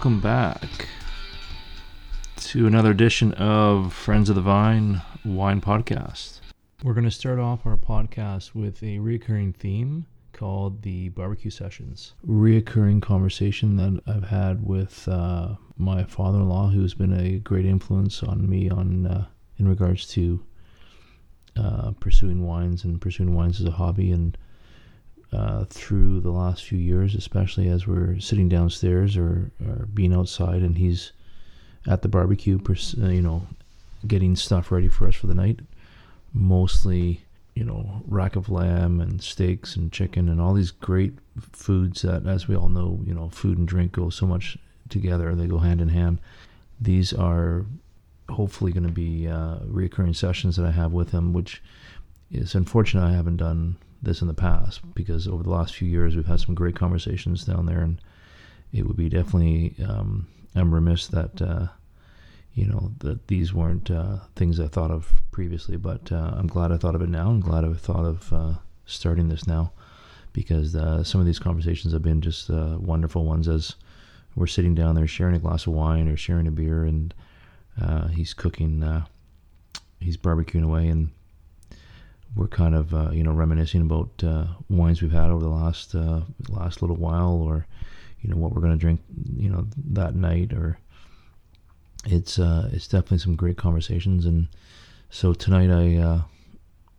Welcome back to another edition of Friends of the Vine Wine Podcast. We're going to start off our podcast with a recurring theme called the barbecue sessions. Reoccurring conversation that I've had with uh, my father-in-law, who's been a great influence on me on uh, in regards to uh, pursuing wines and pursuing wines as a hobby and uh, through the last few years, especially as we're sitting downstairs or, or being outside and he's at the barbecue, uh, you know, getting stuff ready for us for the night. Mostly, you know, rack of lamb and steaks and chicken and all these great foods that, as we all know, you know, food and drink go so much together. They go hand in hand. These are hopefully going to be uh, recurring sessions that I have with him, which is unfortunate I haven't done this in the past because over the last few years we've had some great conversations down there, and it would be definitely um, I'm remiss that uh, you know that these weren't uh, things I thought of previously, but uh, I'm glad I thought of it now. I'm glad I thought of uh, starting this now because uh, some of these conversations have been just uh, wonderful ones as we're sitting down there sharing a glass of wine or sharing a beer, and he's cooking, he's barbecuing away, and we're kind of uh, you know reminiscing about uh, wines we've had over the last uh, last little while, or you know what we're going to drink, you know that night, or it's uh, it's definitely some great conversations. And so tonight I uh,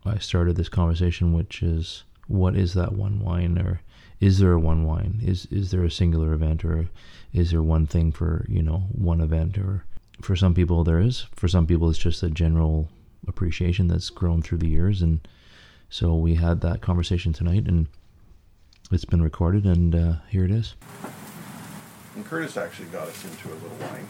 I started this conversation, which is what is that one wine, or is there a one wine? Is is there a singular event, or is there one thing for you know one event, or for some people there is. For some people it's just a general appreciation that's grown through the years. And so we had that conversation tonight, and it's been recorded, and uh, here it is. And Curtis actually got us into a little wine.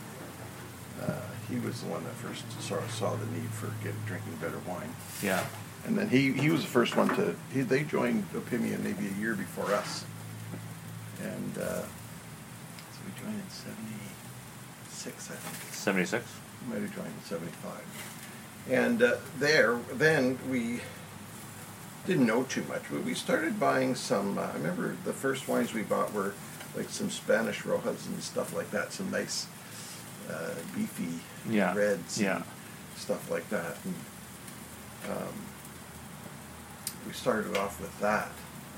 Uh, he was the one that first saw, saw the need for get, drinking better wine. Yeah. And then he, he was the first one to, he, they joined Opimian maybe a year before us. And uh, so we joined in 76, I think. 76? We might have joined in 75. And uh, there, then we didn't know too much, but we started buying some. Uh, I remember the first wines we bought were like some Spanish Riojas and stuff like that, some nice uh, beefy yeah. reds, yeah. stuff like that. And, um, we started off with that,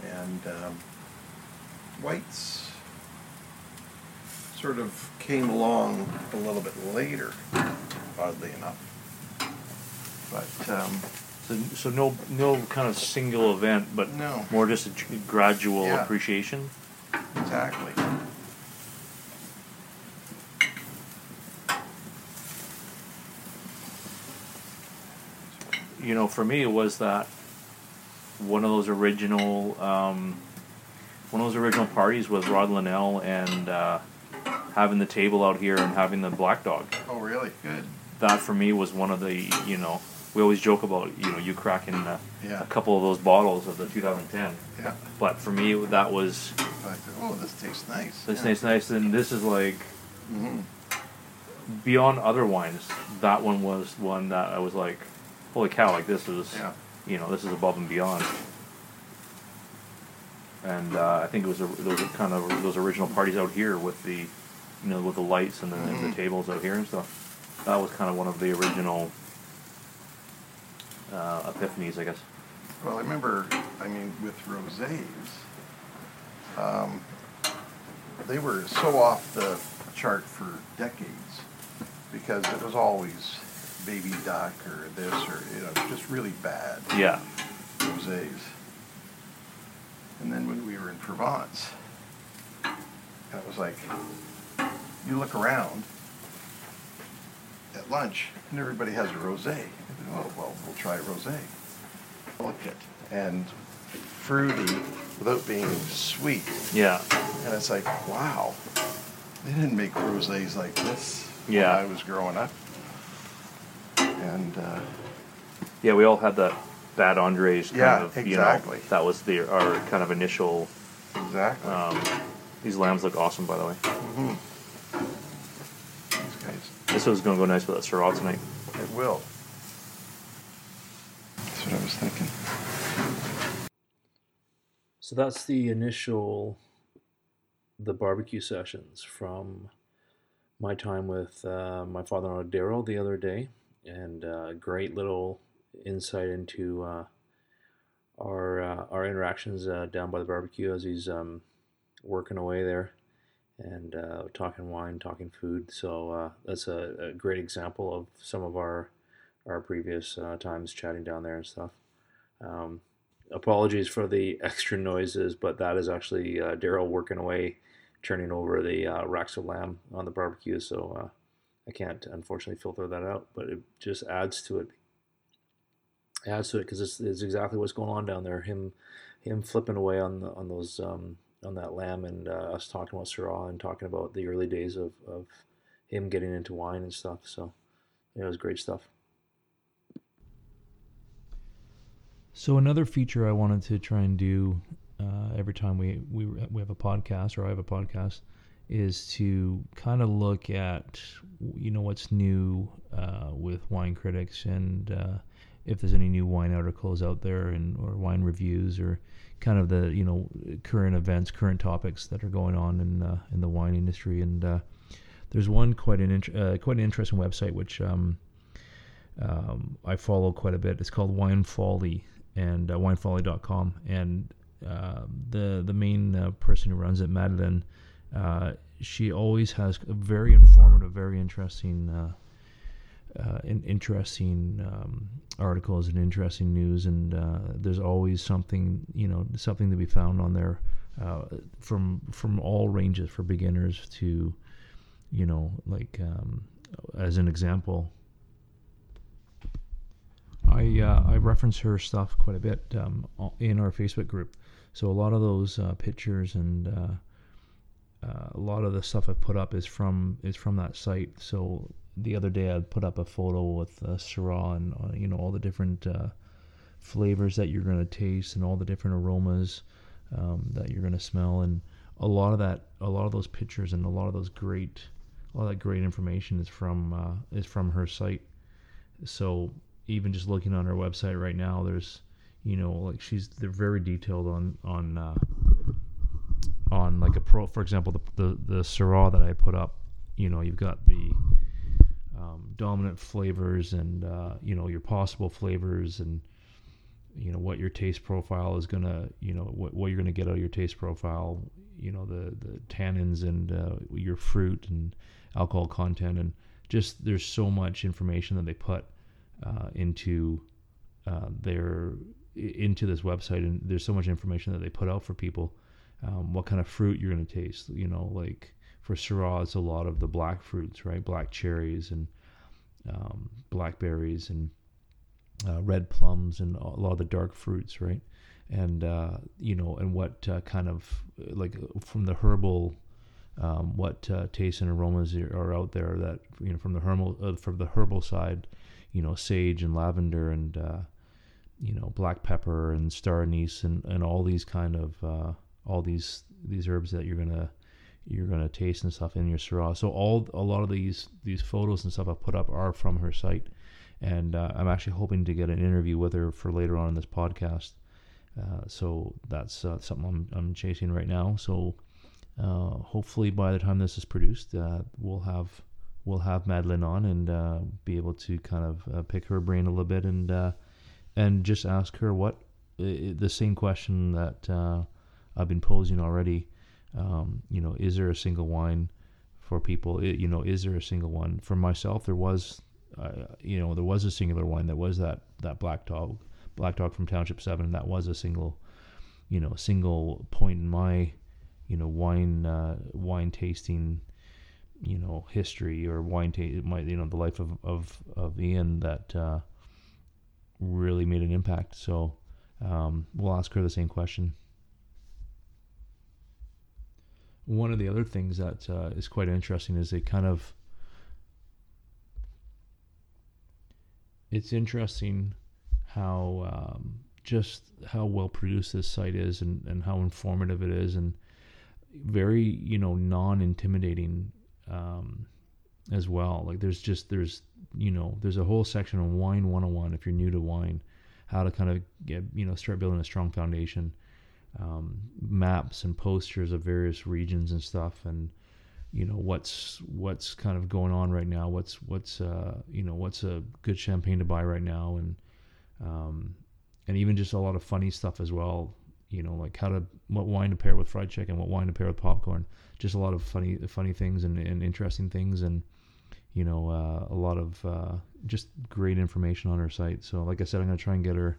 and um, whites sort of came along a little bit later, oddly enough. But um, so, so no no kind of single event, but no. more just a gradual yeah. appreciation. Exactly. You know, for me, it was that one of those original um, one of those original parties was Rod Linnell and uh, having the table out here and having the black dog. Oh, really? Good. That for me was one of the you know we always joke about you know you cracking a, yeah. a couple of those bottles of the 2010. Yeah. But for me, that was. oh, this tastes nice. This yeah. tastes nice, and this is like. Mm-hmm. Beyond other wines, that one was one that I was like, "Holy cow! Like this is, yeah. you know, this is above and beyond." And uh, I think it was a, those kind of those original parties out here with the, you know, with the lights and the, mm-hmm. and the tables out here and stuff. That was kind of one of the original uh, epiphanies, I guess. Well, I remember, I mean, with rosés, um, they were so off the chart for decades because it was always baby duck or this or you know just really bad. Yeah. Rosés. And then when we were in Provence, and it was like, you look around at lunch and everybody has a rosé. Oh, well, we'll try a rosé. Delicate and fruity without being sweet. Yeah. And it's like, wow, they didn't make rosés like this yeah. when I was growing up. And uh, yeah, we all had that bad Andres kind yeah, of, exactly. you know, that was the our kind of initial. Exactly. Um, these lambs look awesome, by the way. Mm-hmm. This was going to go nice with that Syrah tonight. It will. That's what I was thinking. So that's the initial the barbecue sessions from my time with uh, my father-in-law Daryl the other day, and uh, great little insight into uh, our uh, our interactions uh, down by the barbecue as he's um, working away there and uh, talking wine, talking food. So uh, that's a, a, great example of some of our our previous uh, times chatting down there and stuff. Um, apologies for the extra noises, but that is actually uh, Daryl working away, turning over the uh, racks of lamb on the barbecue. So uh, I can't unfortunately filter that out, but it just adds to it. Adds to it because it's, it's exactly what's going on down there. Him, him flipping away on the, on those um, on that lamb and uh, us talking about Syrah and talking about the early days of, of him getting into wine and stuff. So it was great stuff. So another feature I wanted to try and do uh, every time we, we we have a podcast or I have a podcast is to kind of look at you know what's new uh, with wine critics and uh, if there's any new wine articles out there and or wine reviews or kind of the you know current events, current topics that are going on in uh, in the wine industry. And uh, there's one quite an int- uh, quite an interesting website which um, um, I follow quite a bit. It's called Wine Folly and uh, winefolly.com. And uh, the the main uh, person who runs it, Madeline, uh, she always has a very informative, very interesting uh, in, interesting um, articles and interesting news, and uh, there's always something you know something to be found on there uh, from from all ranges for beginners to you know like um, as an example. I uh, I reference her stuff quite a bit um, in our Facebook group, so a lot of those uh, pictures and uh, a lot of the stuff I put up is from is from that site. So the other day I put up a photo with uh, Syrah and uh, you know all the different uh, flavors that you're going to taste and all the different aromas um, that you're going to smell. And a lot of that a lot of those pictures and a lot of those great a lot of that great information is from uh, is from her site. So even just looking on her website right now there's you know like she's they're very detailed on on uh, on like a pro for example the the, the Syrah that I put up you know you've got the um, dominant flavors and uh, you know your possible flavors and you know what your taste profile is gonna you know what, what you're gonna get out of your taste profile you know the the tannins and uh, your fruit and alcohol content. And just there's so much information that they put uh, into uh, their into this website. And there's so much information that they put out for people um, what kind of fruit you're going to taste you know like for Syrah, it's a lot of the black fruits, right? Black cherries and um, blackberries and uh, red plums and a lot of the dark fruits, right? And uh, you know, and what uh, kind of like from the herbal, um, what uh, tastes and aromas are out there that you know from the herbal uh, from the herbal side, you know, sage and lavender and uh, you know black pepper and star anise and, and all these kind of all these these herbs that you're gonna you're gonna taste and stuff in your Syrah. So all a lot of these these photos and stuff I put up are from her site, and uh, I'm actually hoping to get an interview with her for later on in this podcast. Uh, so that's uh, something I'm, I'm chasing right now. So uh, hopefully by the time this is produced, uh, we'll have we'll have Madeline on and uh, be able to kind of pick her brain a little bit and and just ask her what the same question that I've been posing already um, you know, is there a single wine for people? It, you know, is there a single one for myself? There was, uh, you know, there was a singular wine that was that that black dog, black dog from Township Seven. That was a single, you know, single point in my, you know, wine uh, wine tasting, you know, history or wine taste. You know, the life of of of Ian that uh, really made an impact. So um, we'll ask her the same question one of the other things that uh, is quite interesting is they kind of it's interesting how um, just how well produced this site is and, and how informative it is and very you know non-intimidating um, as well. Like there's just there's you know there's a whole section on wine 101 if you're new to wine how to kind of get you know start building a strong foundation um, maps and posters of various regions and stuff, and you know what's what's kind of going on right now. What's what's uh, you know what's a good champagne to buy right now, and um, and even just a lot of funny stuff as well. You know, like how to what wine to pair with fried chicken, what wine to pair with popcorn. Just a lot of funny funny things and, and interesting things, and you know uh, a lot of uh, just great information on her site. So, like I said, I'm to try and get her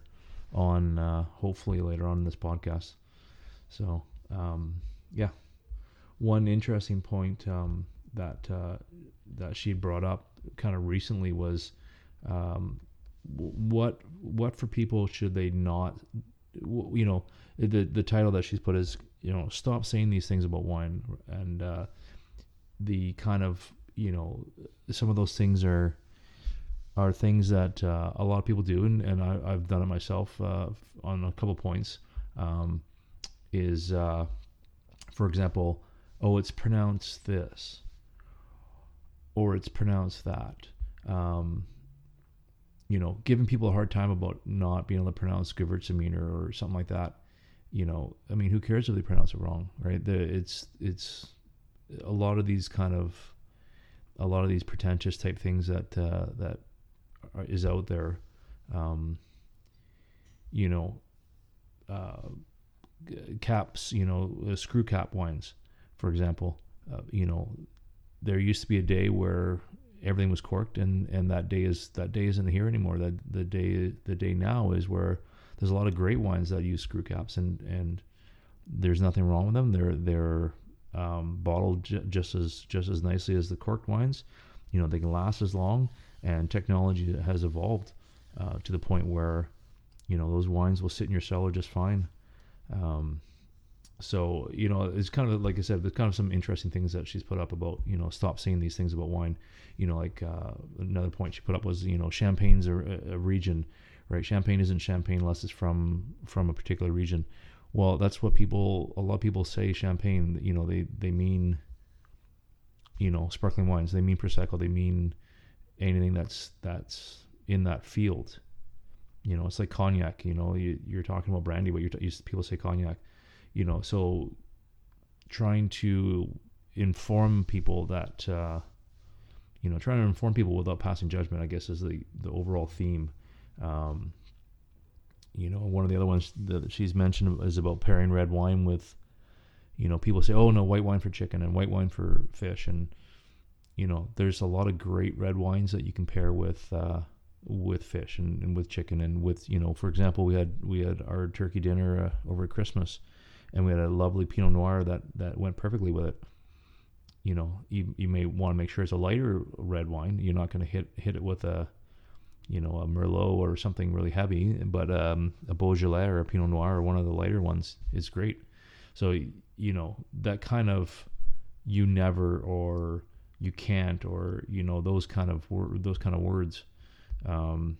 on uh, hopefully later on in this podcast. So, um, yeah, one interesting point um, that uh, that she brought up kind of recently was um, what what for people should they not you know the the title that she's put is you know stop saying these things about wine and uh, the kind of you know some of those things are are things that uh, a lot of people do and, and I, have done it myself uh, on a couple points. Um, is uh, for example oh it's pronounced this or it's pronounced that um, you know, giving people a hard time about not being able to pronounce Gewürztraminer or something like that, you know, I mean, who cares if they pronounce it wrong, right? The, it's it's a lot of these kind of a lot of these pretentious type things that uh, that are, is out there, um, you know, uh, caps, you know, uh, screw cap wines, for example, uh, you know, there used to be a day where everything was corked and and that day is that day isn't here anymore. That the day the day now is where there's a lot of great wines that use screw caps and and there's nothing wrong with them. They're they're um, bottled j- just as just as nicely as the corked wines. You know they can last as long and technology has evolved uh, to the point where you know those wines will sit in your cellar just fine um, so you know it's kind of like i said there's kind of some interesting things that she's put up about you know stop saying these things about wine. You know like uh, another point she put up was you know champagne's a, a, region right? Champagne isn't champagne unless it's from from a particular region. Well that's what people a lot of people say champagne you know they they mean you know sparkling wines. They mean prosecco. They mean anything that's that's in that field you know it's like cognac you know you, you're talking about brandy but you're t- people say cognac you know, so trying to inform people that, uh, you know, trying to inform people without passing judgment, I guess, is the, the overall theme. Um, you know, one of the other ones that she's mentioned is about pairing red wine with, you know, people say, oh, no, white wine for chicken and white wine for fish. And, you know, there's a lot of great red wines that you can pair with, uh, with fish and, and with chicken and with, you know, for example, we had, we had our turkey dinner uh, over Christmas and we had a lovely Pinot Noir that that went perfectly with it. You know, you you may want to make sure it's a lighter red wine. You're not going to hit hit it with a, you know, a Merlot or something really heavy, but um, a Beaujolais or a Pinot Noir or one of the lighter ones is great. So you know that kind of you never or you can't or you know those kind of wor- those kind of words. Um,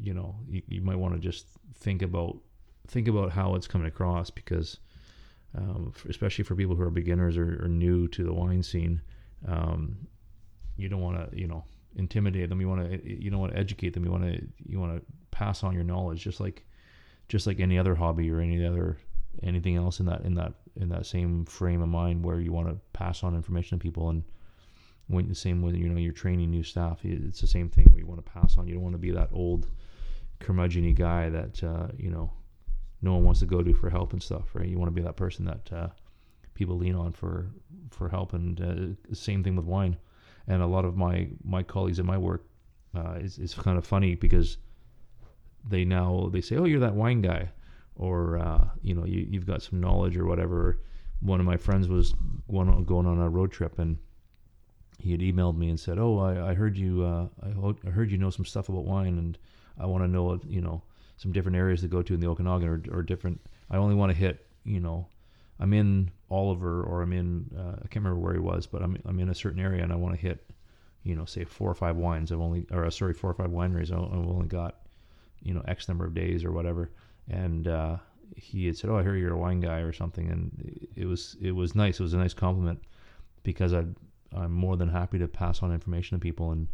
you know, you, you might want to just think about think about how it's coming across because um, for, especially for people who are beginners or, or new to the wine scene. Um, you don't want to, you know, intimidate them. You want to, you don't want to educate them. You want to, you want to pass on your knowledge, just like, just like any other hobby or any other anything else in that in that in that same frame of mind where you want to pass on information to people and when the same way you know you're training new staff it's the same thing you want to pass on you don't want to be that old curmudgeony guy that uh, you know no one wants to go to for help and stuff, right? You want to be that person that uh, people lean on for for help, and uh, same thing with wine. And a lot of my my colleagues in my work uh, is is kind of funny because they now they say, "Oh, you're that wine guy," or uh, you know, you you've got some knowledge or whatever. One of my friends was going on, going on a road trip and he had emailed me and said, "Oh, I, I heard you. Uh, I, heard you know some stuff about wine, and I want to know, you know, some different areas to go to in the Okanagan or, or different. I only want to hit, you know, I'm in Oliver or I'm in, uh, I can't remember where he was, but I'm, I'm in a certain area and I want to hit, you know, say four or five wines. I've only, or uh, sorry, four or five wineries. I've only got, you know, X number of days or whatever. And, uh, he had said, "Oh, I hear you're a wine guy or something," and it was it was nice. It was a nice compliment because I I'm more than happy to pass on information to people and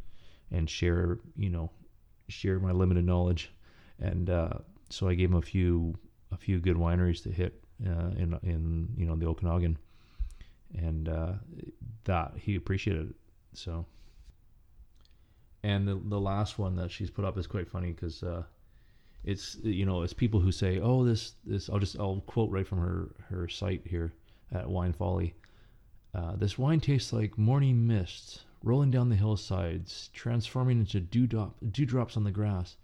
and share you know share my limited knowledge and uh, so I gave him a few a few good wineries to hit uh, in in you know the Okanagan, and uh, that he appreciated it. So, and the the last one that she's put up is quite funny because uh, it's you know it's people who say, oh this this I'll just I'll quote right from her her site here at Wine Folly. Uh, this wine tastes like morning mist rolling down the hillsides, transforming into dewdrop, dewdrops on the grass.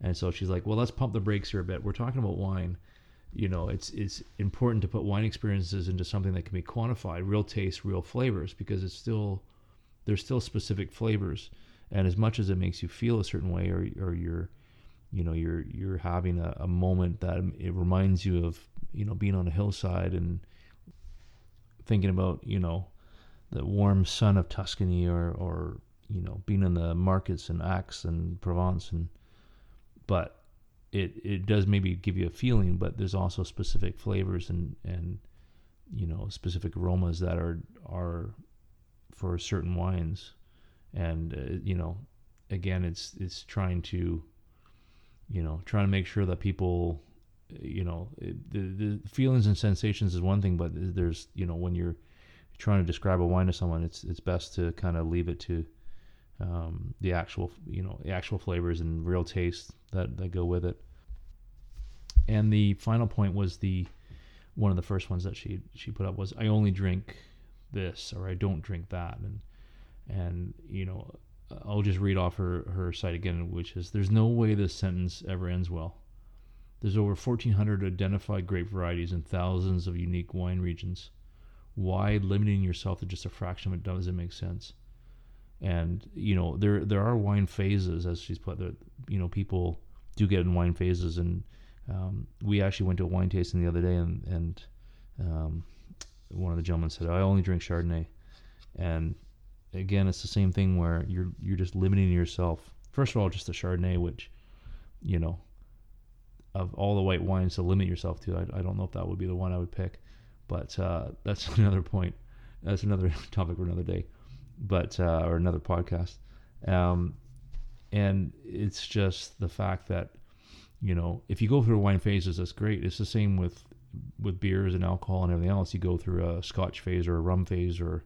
And so she's like, well, let's pump the brakes here a bit. We're talking about wine. You know, it's it's important to put wine experiences into something that can be quantified, real taste, real flavors, because it's still there's still specific flavors. And as much as it makes you feel a certain way, or or you're, you know, you're you're having a, a moment that it reminds you of, you know, being on a hillside and thinking about, you know, the warm sun of Tuscany or, or you know, being in the markets in Aix-en-Provence and but it it does maybe give you a feeling, but there's also specific flavors and and you know specific aromas that are are for certain wines, and uh, you know again it's it's trying to you know trying to make sure that people the, the feelings and sensations is one thing, but there's you know when you're trying to describe a wine to someone, it's it's best to kind of leave it to um, the actual you know the actual flavors and real taste that, that go with it. And the final point was the one of the first ones that she she put up was I only drink this or I don't drink that and and you know I'll just read off her her site again which is there's no way this sentence ever ends well. There's over 1400 identified grape varieties and thousands of unique wine regions. Why limiting yourself to just a fraction of it doesn't make sense. And you know there there are wine phases as she's put that you know people do get in wine phases. And um, we actually went to a wine tasting the other day and and um, one of the gentlemen said I only drink Chardonnay. And again it's the same thing where you're you're just limiting yourself. First of all just the Chardonnay which you know of all the white wines to limit yourself to I, I don't know if that would be the one I would pick but uh, that's another point that's another topic for another day but uh, or another podcast. Um, and it's just the fact that you know if you go through wine phases, that's great. It's the same with with beers and alcohol and everything else. You go through a Scotch phase or a rum phase, or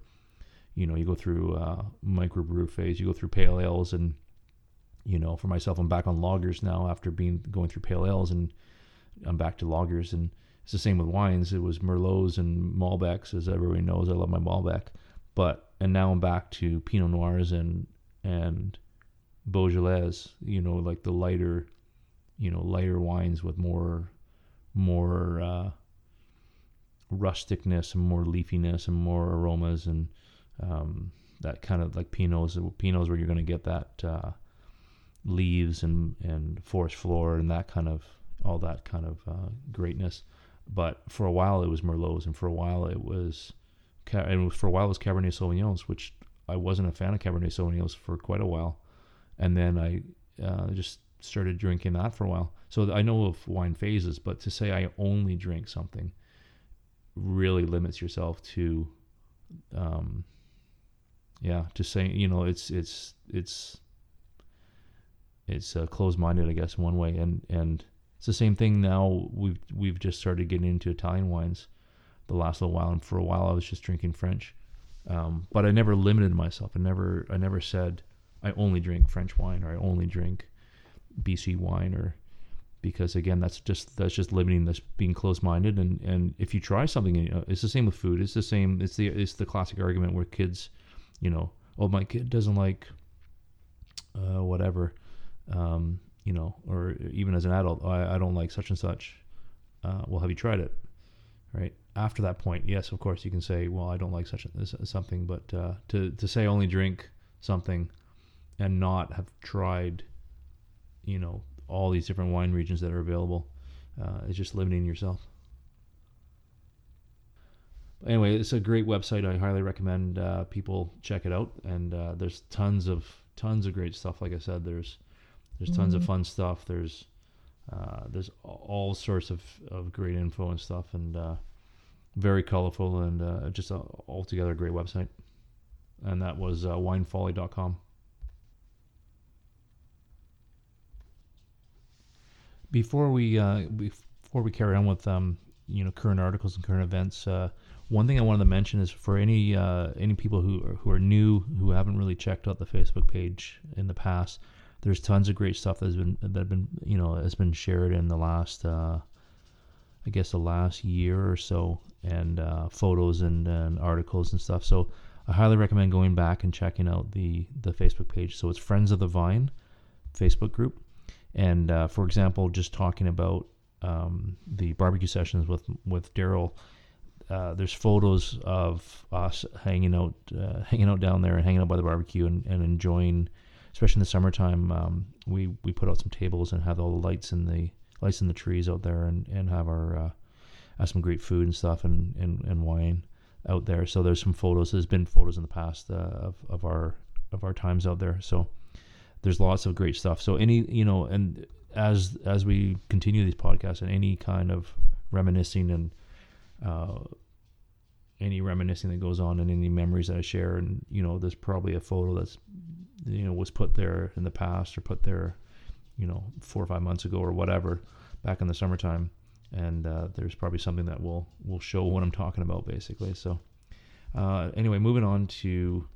you know you go through a microbrew phase. You go through pale ales and you know, for myself, I'm back on loggers now after being going through pale ales, and I'm back to loggers. And it's the same with wines. It was Merlots and Malbecs, as everybody knows. I love my Malbec, but and now I'm back to Pinot Noirs and and Beaujolais. You know, like the lighter, you know, lighter wines with more more uh, rusticness and more leafiness and more aromas and um, that kind of like Pinots. Pinots where you're going to get that uh, leaves and and forest floor and that kind of all that kind of uh, greatness. But for a while it was Merlots, and for a while it was and for a while it was Cabernet Sauvignons, which I wasn't a fan of Cabernet Sauvignons for quite a while, and then I uh, just started drinking that for a while. So I know of wine phases, but to say I only drink something really limits yourself to, um, yeah, to say you know it's it's it's it's uh, closed-minded, I guess, one way, and and it's the same thing now. We've we've just started getting into Italian wines the last little while, and for a while I was just drinking French. Um, but I never limited myself. I never I never said I only drink French wine or I only drink BC wine or because again that's just that's just limiting this being closed-minded and and if you try something you know, it's the same with food it's the same it's the it's the classic argument where kids you know oh my kid doesn't like uh, whatever um, you know or even as an adult oh, I, I don't like such and such uh, well have you tried it right after that point, yes, of course, you can say, well, I don't like such a, something, but uh, to to say only drink something and not have tried, you know, all these different wine regions that are available uh, is just limiting yourself. Anyway, it's a great website. I highly recommend uh, people check it out. And uh, there's tons of tons of great stuff. Like I said, there's there's tons mm-hmm. of fun stuff. There's uh, there's all sorts of, of great info and stuff. And uh, very colorful and uh, just a, altogether a great website. And that was uh, winefolly.com. Before we uh, before we carry on with um, you know current articles and current events. Uh, one thing I wanted to mention is for any uh, any people who are, who are new who haven't really checked out the Facebook page in the past, there's tons of great stuff that's been that been you know has been shared in the last uh, I guess the last year or so, and uh, photos and, and articles and stuff. So I highly recommend going back and checking out the the Facebook page. So it's Friends of the Vine Facebook group, and uh, for example, just talking about um, the barbecue sessions with with Daryl. Uh, there's photos of us hanging out, uh, hanging out down there and hanging out by the barbecue and, and enjoying, especially in the summertime. Um, we we put out some tables and have all the lights in the lights in the trees out there and, and have our uh, have some great food and stuff and, and, and wine out there. So there's some photos. There's been photos in the past uh, of of our of our times out there. So there's lots of great stuff. So any you know and as as we continue these podcasts and any kind of reminiscing and uh, any reminiscing that goes on and any memories that I share. And you know there's probably a photo that's you know was put there in the past or put there you know four or five months ago or whatever back in the summertime. And uh, there's probably something that will will show what I'm talking about basically. So uh, anyway moving on to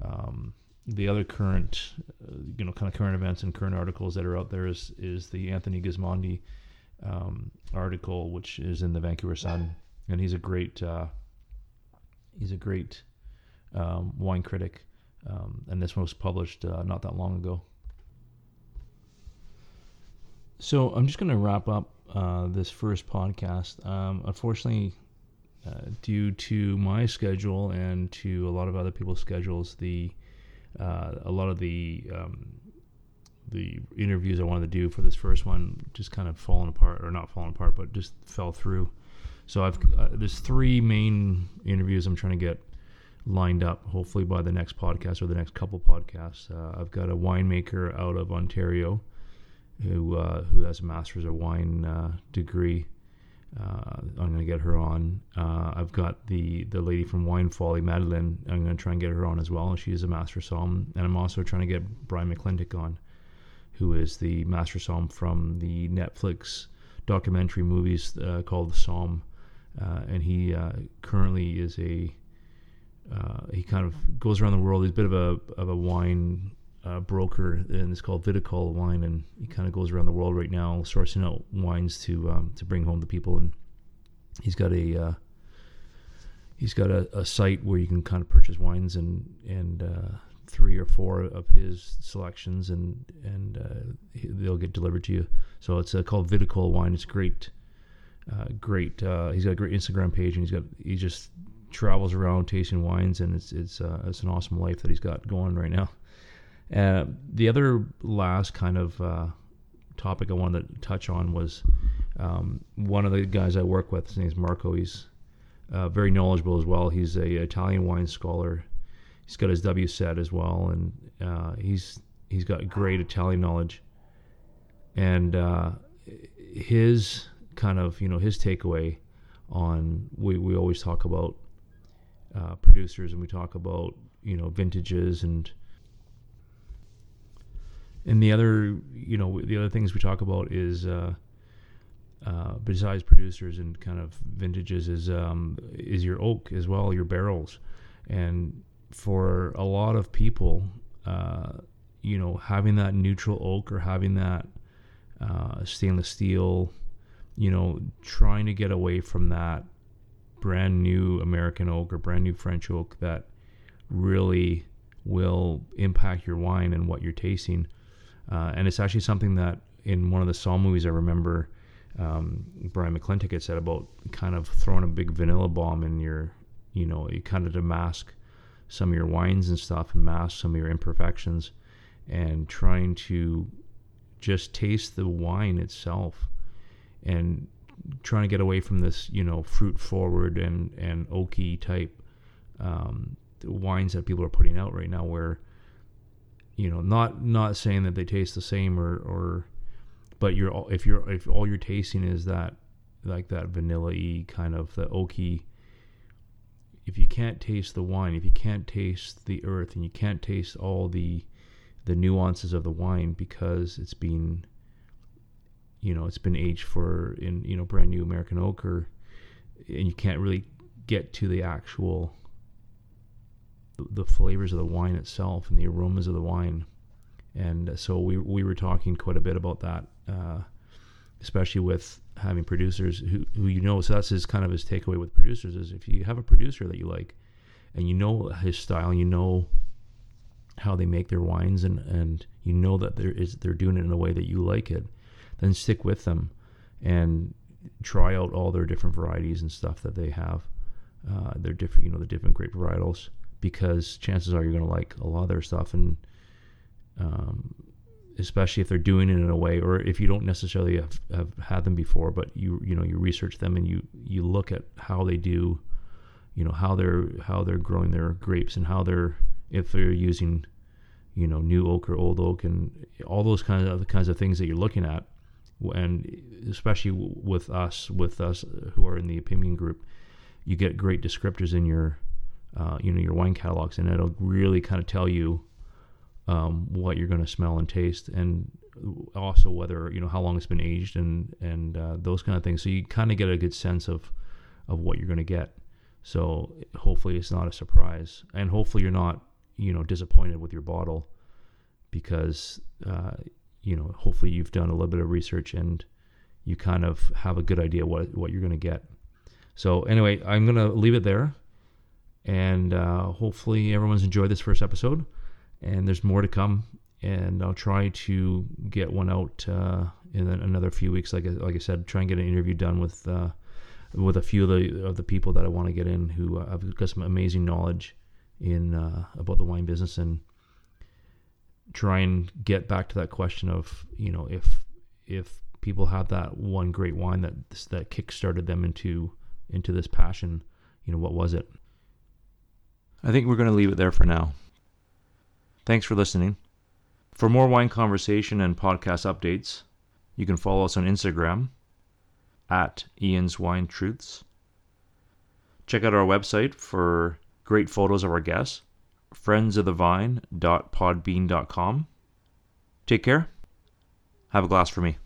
um, the other current, uh, you know, kind of current events and current articles that are out there is is the Anthony Gismondi um, article, which is in the Vancouver Sun, and he's a great uh, he's a great um, wine critic, um, and this one was published uh, not that long ago. So I'm just going to wrap up uh, this first podcast. Um, unfortunately, uh, due to my schedule and to a lot of other people's schedules, the uh, a lot of the um, the interviews I wanted to do for this first one just kind of fallen apart, or not fallen apart, but just fell through. So I've uh, there's three main interviews I'm trying to get lined up. Hopefully by the next podcast or the next couple podcasts. Uh, I've got a winemaker out of Ontario who uh, who has a master's of wine uh, degree uh, I'm going to get her on. Uh, I've got the the lady from Wine Folly, Madeline. I'm going to try and get her on as well. She's a master somm, and I'm also trying to get Brian McClintic on, who is the master somm from the Netflix documentary movies uh, called The uh, and he uh, currently is a uh, he kind of goes around the world. He's a bit of a of a wine uh, broker, and it's called Viticole Wine, and he kind of goes around the world right now sourcing out wines to um, to bring home to people. And he's got a uh, he's got a, a, site where you can kind of purchase wines and and uh, three or four of his selections, and and uh, they'll get delivered to you. So it's uh, called Viticole Wine. It's great. Uh, great. he's got a great Instagram page, and he's got he just travels around tasting wines, and it's it's it's an awesome life that he's got going right now. Uh, the other last kind of uh, topic I wanted to touch on was um, one of the guys I work with. His name is Marco. He's uh, very knowledgeable as well. He's a Italian wine scholar. He's got his WSET as well, and uh, he's he's got great Italian knowledge. And uh, his kind of you know his takeaway on we we always talk about uh, producers and we talk about you know vintages and and the other, you know, the other things we talk about is, uh, uh, besides producers and kind of vintages, is um, is your oak as well, your barrels, and for a lot of people, uh, you know, having that neutral oak or having that uh, stainless steel, you know, trying to get away from that brand new American oak or brand new French oak that really will impact your wine and what you're tasting. Uh, and it's actually something that in one of the Somm movies I remember um, Brian McClintic had said about kind of throwing a big vanilla bomb in your, you know, you kind of to mask some of your wines and stuff and mask some of your imperfections and trying to just taste the wine itself and trying to get away from this, you know, fruit forward and, and oaky type um, wines that people are putting out right now where you know, not not saying that they taste the same or or, but you're if you're if all you're tasting is that like that vanilla-y kind of the oaky. If you can't taste the wine, if you can't taste the earth, and you can't taste all the the nuances of the wine because it's been you know it's been aged for in you know brand new American oak or and you can't really get to the actual the flavors of the wine itself and the aromas of the wine. And so we we were talking quite a bit about that, uh, especially with having producers who, who you know. So that's his kind of his takeaway with producers is if you have a producer that you like, and you know his style, and you know how they make their wines, and and you know that there is they're doing it in a way that you like it, then stick with them, and try out all their different varieties and stuff that they have. Uh, they're different, you know, the different grape varietals because chances are you're going to like a lot of their stuff and um, especially if they're doing it in a way or if you don't necessarily have, have had them before but you you know you research them and you you look at how they do you know how they're how they're growing their grapes and how they're if they're using you know new oak or old oak and all those kinds of kinds of things that you're looking at and especially with us with us who are in the Opimian group you get great descriptors in your uh, you know your wine catalogs, and it'll really kind of tell you um, what you're going to smell and taste, and also whether you know how long it's been aged and and uh, those kind of things. So you kind of get a good sense of of what you're going to get. So hopefully it's not a surprise, and hopefully you're not you know disappointed with your bottle because uh, you know hopefully you've done a little bit of research and you kind of have a good idea what what you're going to get. So anyway, I'm going to leave it there. And uh, hopefully everyone's enjoyed this first episode. And there's more to come. And I'll try to get one out uh, in another few weeks. Like, like I said, try and get an interview done with uh, with a few of the of the people that I want to get in who have got some amazing knowledge in uh, about the wine business and try and get back to that question of you know if if people have that one great wine that that kick started them into into this passion you know what was it I think we're going to leave it there for now. Thanks for listening. For more wine conversation and podcast updates, you can follow us on Instagram at Ian's Wine Truths. Check out our website for great photos of our guests, friendsofthevine.podbean.com. Take care. Have a glass for me.